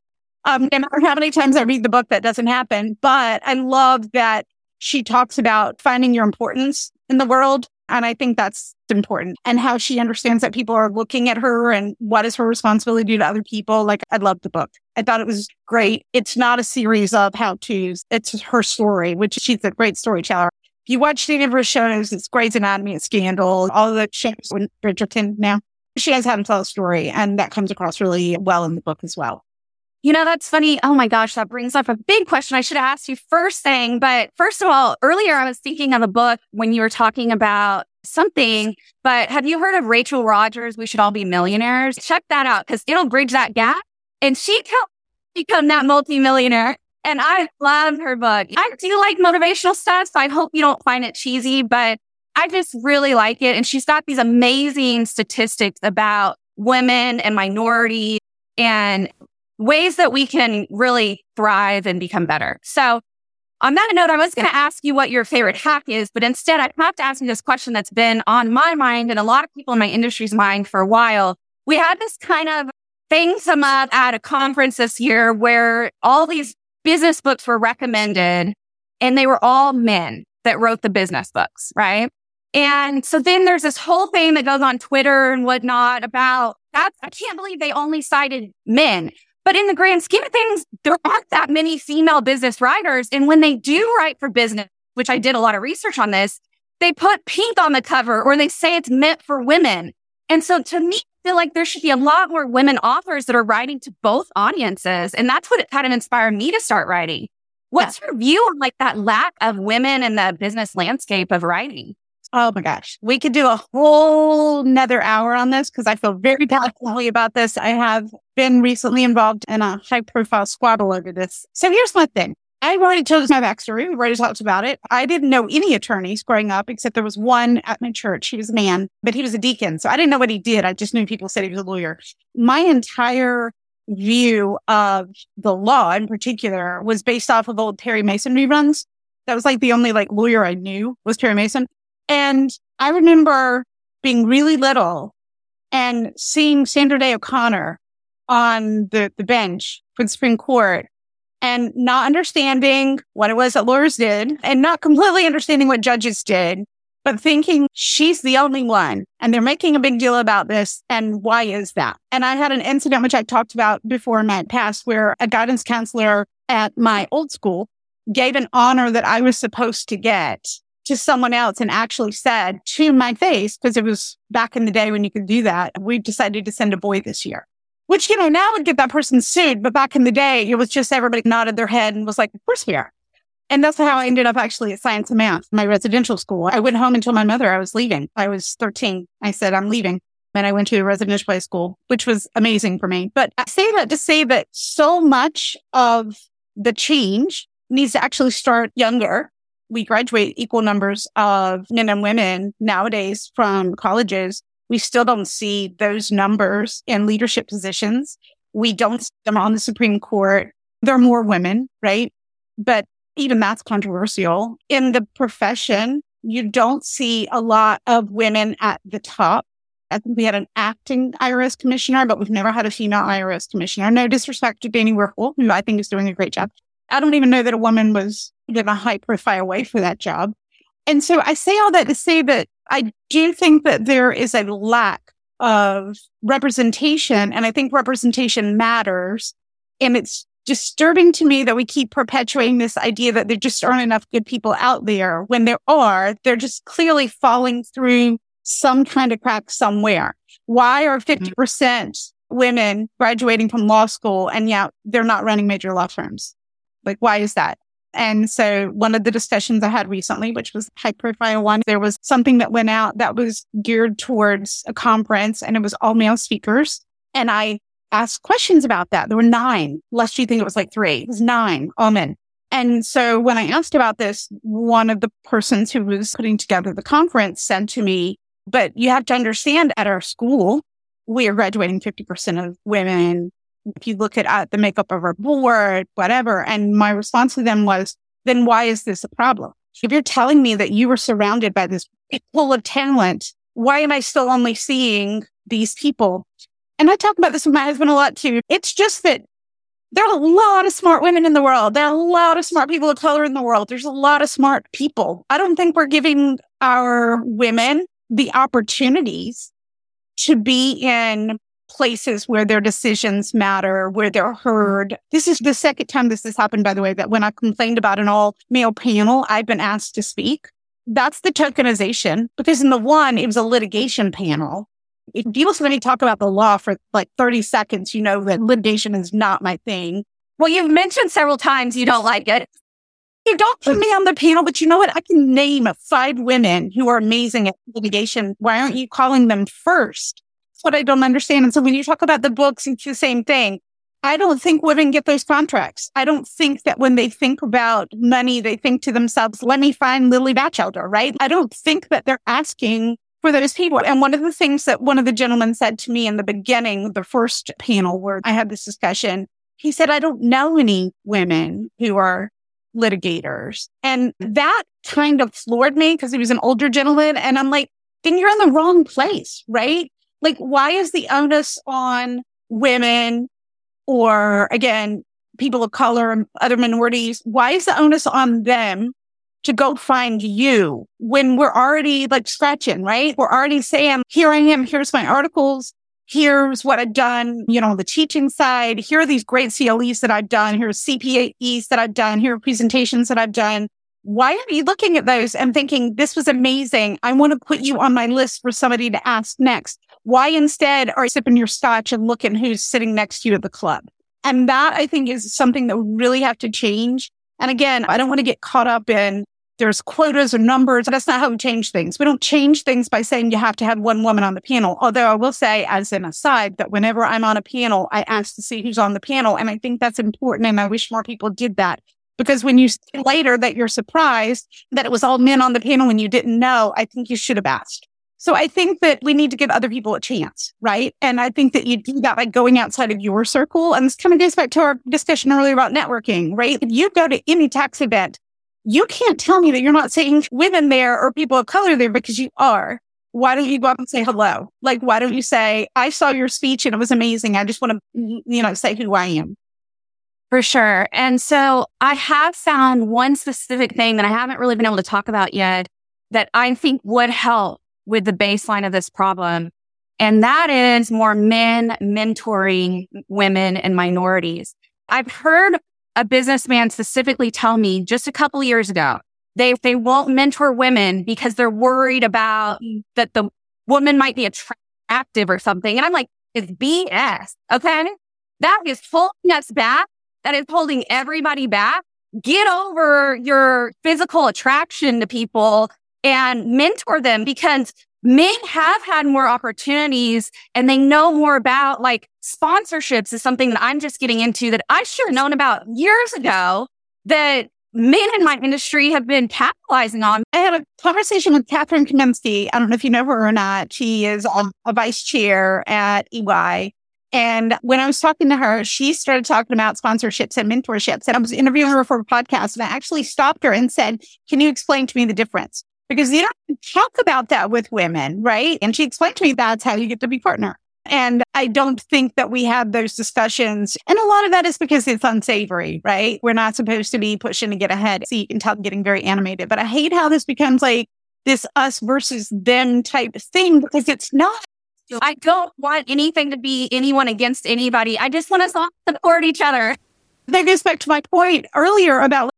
Um, no matter how many times I read the book, that doesn't happen. But I love that she talks about finding your importance in the world and I think that's important and how she understands that people are looking at her and what is her responsibility to other people. Like I love the book. I thought it was great. It's not a series of how to's. It's her story, which she's a great storyteller. If you watch any of her shows, it's Grey's Anatomy, it's Scandal, all the shows with Bridgerton now. She has had to tell a story and that comes across really well in the book as well. You know, that's funny. Oh my gosh, that brings up a big question I should have asked you first thing. But first of all, earlier I was thinking of a book when you were talking about something, but have you heard of Rachel Rodgers? We should all be millionaires. Check that out because it'll bridge that gap. And she [laughs] helped become that multimillionaire. And I love her book. I do like motivational stuff. So I hope you don't find it cheesy, but I just really like it. And she's got these amazing statistics about women and minorities and ways that we can really thrive and become better. So on that note, I was going to ask you what your favorite hack is, but instead I have to ask you this question that's been on my mind and a lot of people in my industry's mind for a while. We had this kind of thing come up at a conference this year where all these business books were recommended and they were all men that wrote the business books, right? And so then there's this whole thing that goes on Twitter and whatnot about that. I can't believe they only cited men. But in the grand scheme of things, there aren't that many female business writers. And when they do write for business, which I did a lot of research on this, they put pink on the cover or they say it's meant for women. And so to me, I feel like there should be a lot more women authors that are writing to both audiences. And that's what it kind of inspired me to start writing. What's yeah. your view on like that lack of women in the business landscape of writing? Oh my gosh. We could do a whole another hour on this because I feel very passionately about this. I have been recently involved in a high profile squabble over this. So here's my thing. I've already told my backstory. We've already talked about it. I didn't know any attorneys growing up, except there was one at my church. He was a man, but he was a deacon. So I didn't know what he did. I just knew people said he was a lawyer. My entire view of the law in particular was based off of old Perry Mason reruns. That was like the only like lawyer I knew was Perry Mason. And I remember being really little and seeing Sandra Day O'Connor on the, the bench for the Supreme Court and not understanding what it was that lawyers did and not completely understanding what judges did, but thinking she's the only one and they're making a big deal about this. And why is that? And I had an incident, which I talked about before my past, where a guidance counselor at my old school gave an honor that I was supposed to get to someone else and actually said to my face, because it was back in the day when you could do that, we decided to send a boy this year. Which, you know, now would get that person sued. But back in the day, it was just everybody nodded their head and was like, of course we are. And that's how I ended up actually at Science and Math, my residential school. I went home and told my mother I was leaving. I was 13. I said, I'm leaving. And I went to a residential high school, which was amazing for me. But I say that to say that so much of the change needs to actually start younger we graduate equal numbers of men and women nowadays from colleges. We still don't see those numbers in leadership positions. We don't see them on the Supreme Court. There are more women, right? But even that's controversial. In the profession, you don't see a lot of women at the top. I think we had an acting IRS commissioner, but we've never had a female IRS commissioner. No disrespect to Danny Werfel, who I think is doing a great job. I don't even know that a woman was given a high profile way for that job. And so I say all that to say that I do think that there is a lack of representation. And I think representation matters And it's disturbing to me that we keep perpetuating this idea that there just aren't enough good people out there. When there are, they're just clearly falling through some kind of crack somewhere. Why are 50% mm-hmm. women graduating from law school and yet they're not running major law firms? Like, why is that? And so one of the discussions I had recently, which was high profile one, there was something that went out that was geared towards a conference and it was all male speakers. And I asked questions about that. There were nine, lest you think it was like three. It was nine all men. And so when I asked about this, one of the persons who was putting together the conference said to me, but you have to understand at our school, we are graduating 50% of women if you look at uh, the makeup of our board, whatever. And my response to them was, then why is this a problem? If you're telling me that you were surrounded by this pool of talent, why am I still only seeing these people? And I talk about this with my husband a lot too. It's just that there are a lot of smart women in the world. There are a lot of smart people of color in the world. There's a lot of smart people. I don't think we're giving our women the opportunities to be in places where their decisions matter, where they're heard. This is the second time this has happened, by the way, that when I complained about an all male panel, I've been asked to speak. That's the tokenization because in the one, it was a litigation panel. If you listen to me talk about the law for like 30 seconds, you know that litigation is not my thing. Well, you've mentioned several times you don't like it. You don't put me on the panel, but you know what? I can name five women who are amazing at litigation. Why aren't you calling them first? What I don't understand. And so when you talk about the books, it's the same thing. I don't think women get those contracts. I don't think that when they think about money, they think to themselves, let me find Lily Batchelder, right? I don't think that they're asking for those people. And one of the things that one of the gentlemen said to me in the beginning, the first panel where I had this discussion, he said, I don't know any women who are litigators. And that kind of floored me because he was an older gentleman. And I'm like, then you're in the wrong place, right? Like, why is the onus on women or again, people of color and other minorities? Why is the onus on them to go find you when we're already like scratching, right? We're already saying, here I am. Here's my articles. Here's what I've done, you know, on the teaching side. Here are these great CLEs that I've done. Here's CPEs that I've done. Here are presentations that I've done. Why are you looking at those and thinking this was amazing? I want to put you on my list for somebody to ask next. Why instead are you sipping your scotch and looking who's sitting next to you at the club? And that I think is something that we really have to change. And again, I don't want to get caught up in there's quotas or numbers. That's not how we change things. We don't change things by saying you have to have one woman on the panel. Although I will say as an aside that whenever I'm on a panel, I ask to see who's on the panel. And I think that's important. And I wish more people did that because when you later that you're surprised that it was all men on the panel and you didn't know, I think you should have asked. So I think that we need to give other people a chance, right? And I think that you do that by going outside of your circle. And this kind of goes back to our discussion earlier about networking, right? If you go to any tax event, you can't tell me that you're not seeing women there or people of color there because you are. Why don't you go up and say hello? Like, why don't you say, I saw your speech and it was amazing. I just want to, you know, say who I am. For sure. And so I have found one specific thing that I haven't really been able to talk about yet that I think would help with the baseline of this problem. And that is more men mentoring women and minorities. I've heard a businessman specifically tell me just a couple years ago, they, they won't mentor women because they're worried about that the woman might be attractive or something. And I'm like, it's BS. Okay. That is holding us back. That is holding everybody back. Get over your physical attraction to people and mentor them because men have had more opportunities and they know more about like sponsorships is something that I'm just getting into that I should have known about years ago that men in my industry have been capitalizing on. I had a conversation with Catherine Kaminsky. I don't know if you know her or not. She is a vice chair at EY. And when I was talking to her, she started talking about sponsorships and mentorships. And I was interviewing her for a podcast and I actually stopped her and said, can you explain to me the difference? because you don't talk about that with women, right? And she explained to me that's how you get to be partner. And I don't think that we have those discussions. And a lot of that is because it's unsavory, right? We're not supposed to be pushing to get ahead. So you can tell I'm getting very animated, but I hate how this becomes like this us versus them type thing because it's not. I don't want anything to be anyone against anybody. I just want us all to support each other. That goes back to my point earlier about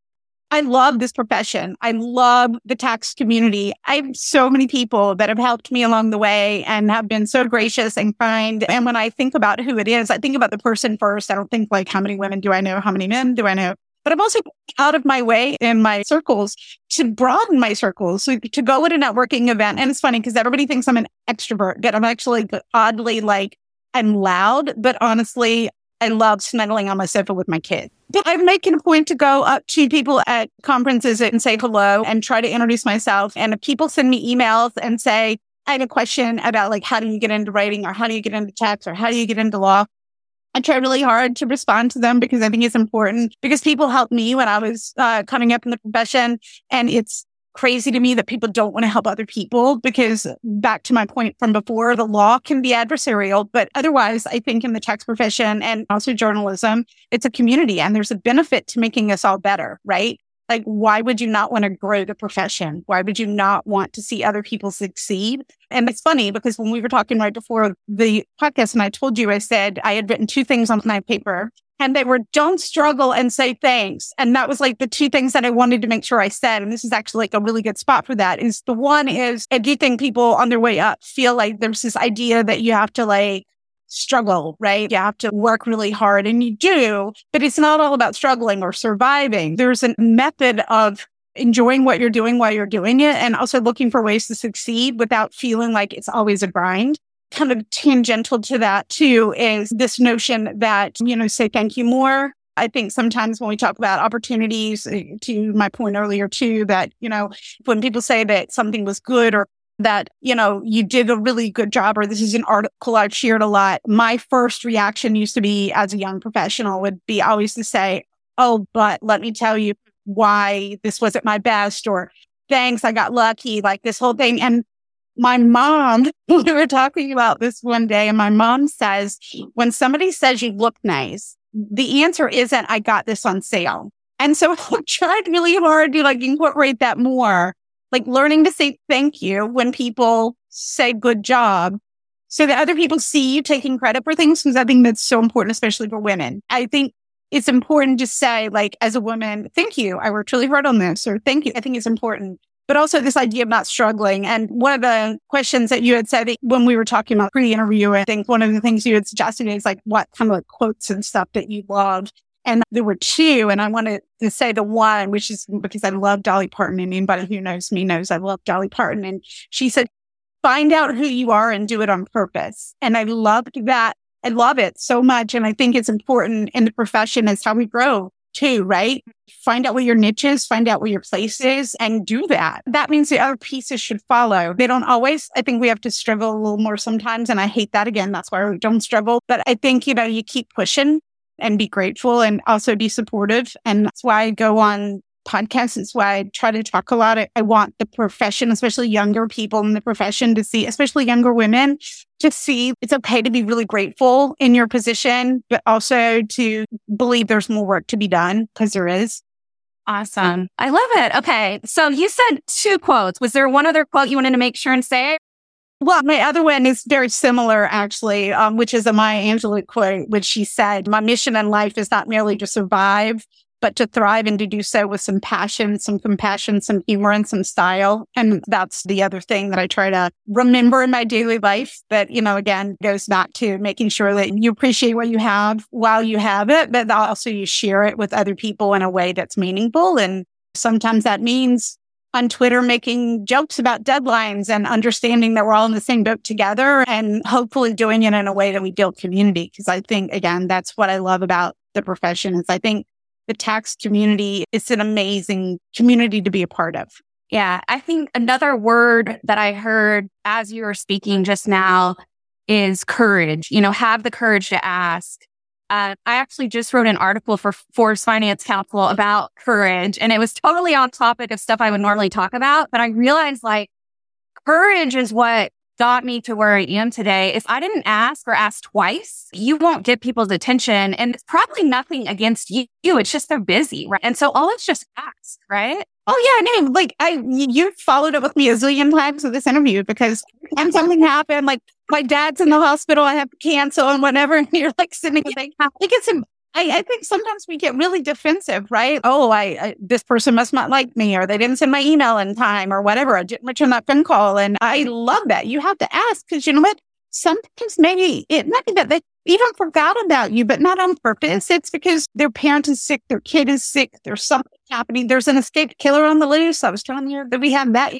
I love this profession. I love the tax community. I have so many people that have helped me along the way and have been so gracious and kind. And when I think about who it is, I think about the person first. I don't think like, how many women do I know? How many men do I know? But I'm also out of my way in my circles to broaden my circles, so to go at a networking event. And it's funny because everybody thinks I'm an extrovert, but I'm actually oddly like, I'm loud, but honestly, I love snuggling on my sofa with my kids. But I'm making a point to go up to people at conferences and say hello and try to introduce myself. And if people send me emails and say, I have a question about like, how do you get into writing or how do you get into tax or how do you get into law? I try really hard to respond to them because I think it's important because people helped me when I was uh, coming up in the profession. And it's crazy to me that people don't want to help other people because back to my point from before, the law can be adversarial, but otherwise I think in the tax profession and also journalism, it's a community and there's a benefit to making us all better, right? Like, why would you not want to grow the profession? Why would you not want to see other people succeed? And it's funny because when we were talking right before the podcast and I told you, I said I had written two things on my paper and they were don't struggle and say thanks. And that was like the two things that I wanted to make sure I said. And this is actually like a really good spot for that is the one is I do think people on their way up feel like there's this idea that you have to like struggle, right? You have to work really hard and you do, but it's not all about struggling or surviving. There's a method of enjoying what you're doing while you're doing it and also looking for ways to succeed without feeling like it's always a grind kind of tangential to that too is this notion that, you know, say thank you more. I think sometimes when we talk about opportunities, eh, to my point earlier too, that, you know, when people say that something was good or that, you know, you did a really good job or this is an article I've shared a lot, my first reaction used to be as a young professional would be always to say, Oh, but let me tell you why this wasn't my best or thanks, I got lucky, like this whole thing. And my mom, [laughs] we were talking about this one day, and my mom says, when somebody says you look nice, the answer isn't, I got this on sale. And so [laughs] I tried really hard to like incorporate that more, like learning to say thank you when people say good job so that other people see you taking credit for things. Because I think that's so important, especially for women. I think it's important to say, like, as a woman, thank you. I worked really hard on this or thank you. I think it's important but also this idea of not struggling. And one of the questions that you had said when we were talking about pre-interview, I think one of the things you had suggested is like what kind of like quotes and stuff that you loved. And there were two, and I wanted to say the one, which is because I love Dolly Parton, and anybody who knows me knows I love Dolly Parton. And she said, find out who you are and do it on purpose. And I loved that. I love it so much. And I think it's important in the profession is how we grow too, right? Find out what your niche is, find out what your place is and do that. That means the other pieces should follow. They don't always, I think we have to struggle a little more sometimes. And I hate that again. That's why we don't struggle. But I think, you know, you keep pushing and be grateful and also be supportive. And that's why I go on podcasts. It's why I try to talk a lot. I want the profession, especially younger people in the profession to see, especially younger women, to see it's okay to be really grateful in your position, but also to believe there's more work to be done because there is. Awesome. I love it. Okay. So you said two quotes. Was there one other quote you wanted to make sure and say? Well, my other one is very similar, actually, um, which is a Maya Angelou quote, which she said, My mission in life is not merely to survive, but to thrive and to do so with some passion, some compassion, some humor and some style. And that's the other thing that I try to remember in my daily life that, you know, again, goes back to making sure that you appreciate what you have while you have it, but also you share it with other people in a way that's meaningful. And sometimes that means on Twitter making jokes about deadlines and understanding that we're all in the same boat together and hopefully doing it in a way that we build community. Cause I think again, that's what I love about the profession is I think the tax community. It's an amazing community to be a part of. Yeah. I think another word that I heard as you were speaking just now is courage. You know, have the courage to ask. Uh, I actually just wrote an article for Forbes Finance Council about courage, and it was totally on topic of stuff I would normally talk about. But I realized like courage is what got me to where I am today. If I didn't ask or ask twice, you won't get people's attention. And it's probably nothing against you. It's just they're busy. Right. And so all it's just ask, right? Oh yeah, no, like I, you followed up with me a zillion times with this interview because and something happened, like my dad's in the hospital. I have to cancel and whatever. [laughs] And you're like sitting there. I think it's, I, I think sometimes we get really defensive, right? Oh, I, I, this person must not like me or they didn't send my email in time or whatever. I didn't return that phone call. And I love that. You have to ask because you know what? Sometimes maybe it might be that they even forgot about you, but not on purpose. It's because their parent is sick, their kid is sick, there's something happening, there's an escaped killer on the loose. I was telling you that we have that.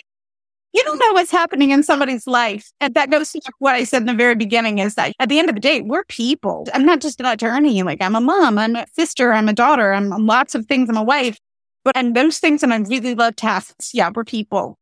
You don't know what's happening in somebody's life. And that goes to what I said in the very beginning is that at the end of the day, we're people. I'm not just an attorney. Like I'm a mom, I'm a sister, I'm a daughter, I'm lots of things, I'm a wife. But and those things, and I really love tasks. Yeah, we're people.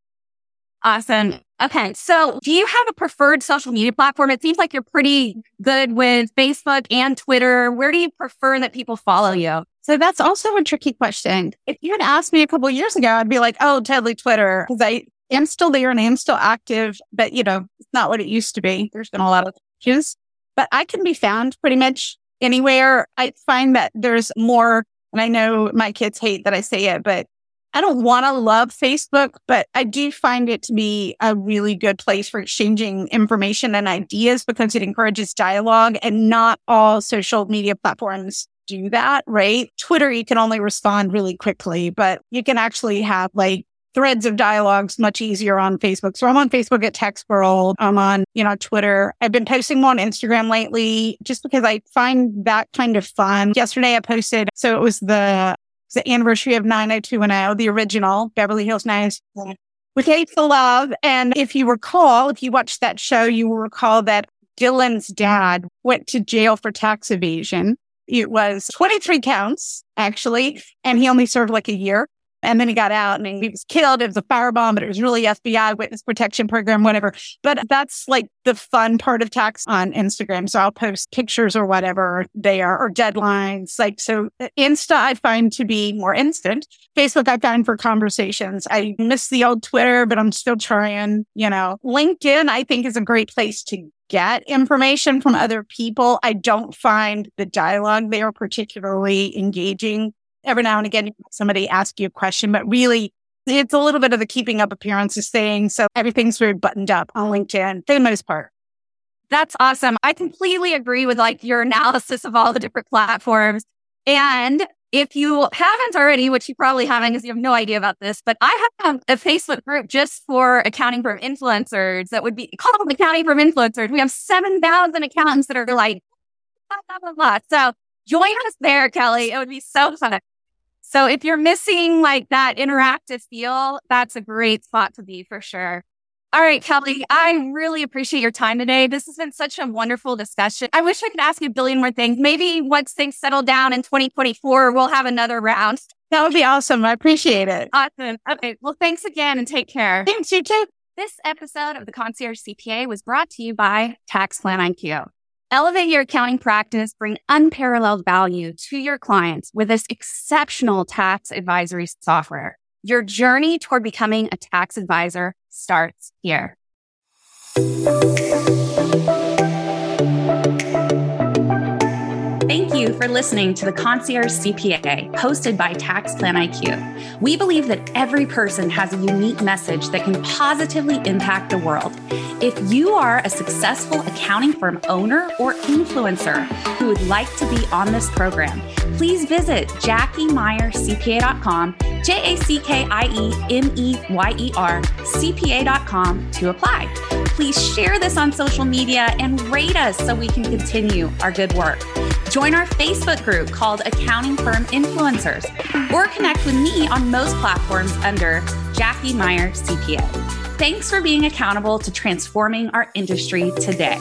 Awesome. Okay. So do you have a preferred social media platform? It seems like you're pretty good with Facebook and Twitter. Where do you prefer that people follow you? So that's also a tricky question. If you had asked me a couple years ago, I'd be like, oh, totally Twitter. Cause I am still there and I am still active, but you know, it's not what it used to be. There's been a lot of changes, but I can be found pretty much anywhere. I find that there's more, and I know my kids hate that I say it, but I don't want to love Facebook, but I do find it to be a really good place for exchanging information and ideas because it encourages dialogue and not all social media platforms do that, right? Twitter, you can only respond really quickly, but you can actually have like threads of dialogues much easier on Facebook. So I'm on Facebook at Tax Girl. I'm on, you know, Twitter. I've been posting more on Instagram lately just because I find that kind of fun. Yesterday I posted, so it was the the anniversary of 90210, the original Beverly Hills 90210 with Hate for Love. And if you recall, if you watched that show, you will recall that Dylan's dad went to jail for tax evasion. It was 23 counts, actually, and he only served like a year. And then he got out and he was killed. It was a firebomb, but it was really FBI witness protection program, whatever. But that's like the fun part of tax on Instagram. So I'll post pictures or whatever there or deadlines. Like, so uh, Insta, I find to be more instant. Facebook, I find for conversations. I miss the old Twitter, but I'm still trying, you know, LinkedIn, I think is a great place to get information from other people. I don't find the dialogue there particularly engaging every now and again, somebody ask you a question, but really it's a little bit of the keeping up appearances thing. So everything's very buttoned up on LinkedIn for the most part. That's awesome. I completely agree with like your analysis of all the different platforms. And if you haven't already, which you probably haven't because you have no idea about this, but I have a Facebook group just for accounting firm influencers that would be called accounting firm influencers. We have 7,000 accountants that are like, [laughs] blah, blah, blah, blah. So join us there, Kelly. It would be so fun. So if you're missing like that interactive feel, that's a great spot to be for sure. All right, Kelly, I really appreciate your time today. This has been such a wonderful discussion. I wish I could ask you a billion more things. Maybe once things settle down in 2024, we'll have another round. That would be awesome. I appreciate it. Awesome. Okay. Well, thanks again and take care. Thanks, you too. This episode of the Concierge CPA was brought to you by Tax Plan IQ. Elevate your accounting practice, bring unparalleled value to your clients with this exceptional tax advisory software. Your journey toward becoming a tax advisor starts here. You for listening to the Concierge CPA, hosted by Tax Plan IQ. We believe that every person has a unique message that can positively impact the world. If you are a successful accounting firm owner or influencer who would like to be on this program, please visit JackieMeyerCPA.com, J A C K I E M E Y E R, CPA.com to apply. Please share this on social media and rate us so we can continue our good work. Join our Facebook group called Accounting Firm Influencers or connect with me on most platforms under Jackie Meyer CPA. Thanks for being accountable to transforming our industry today.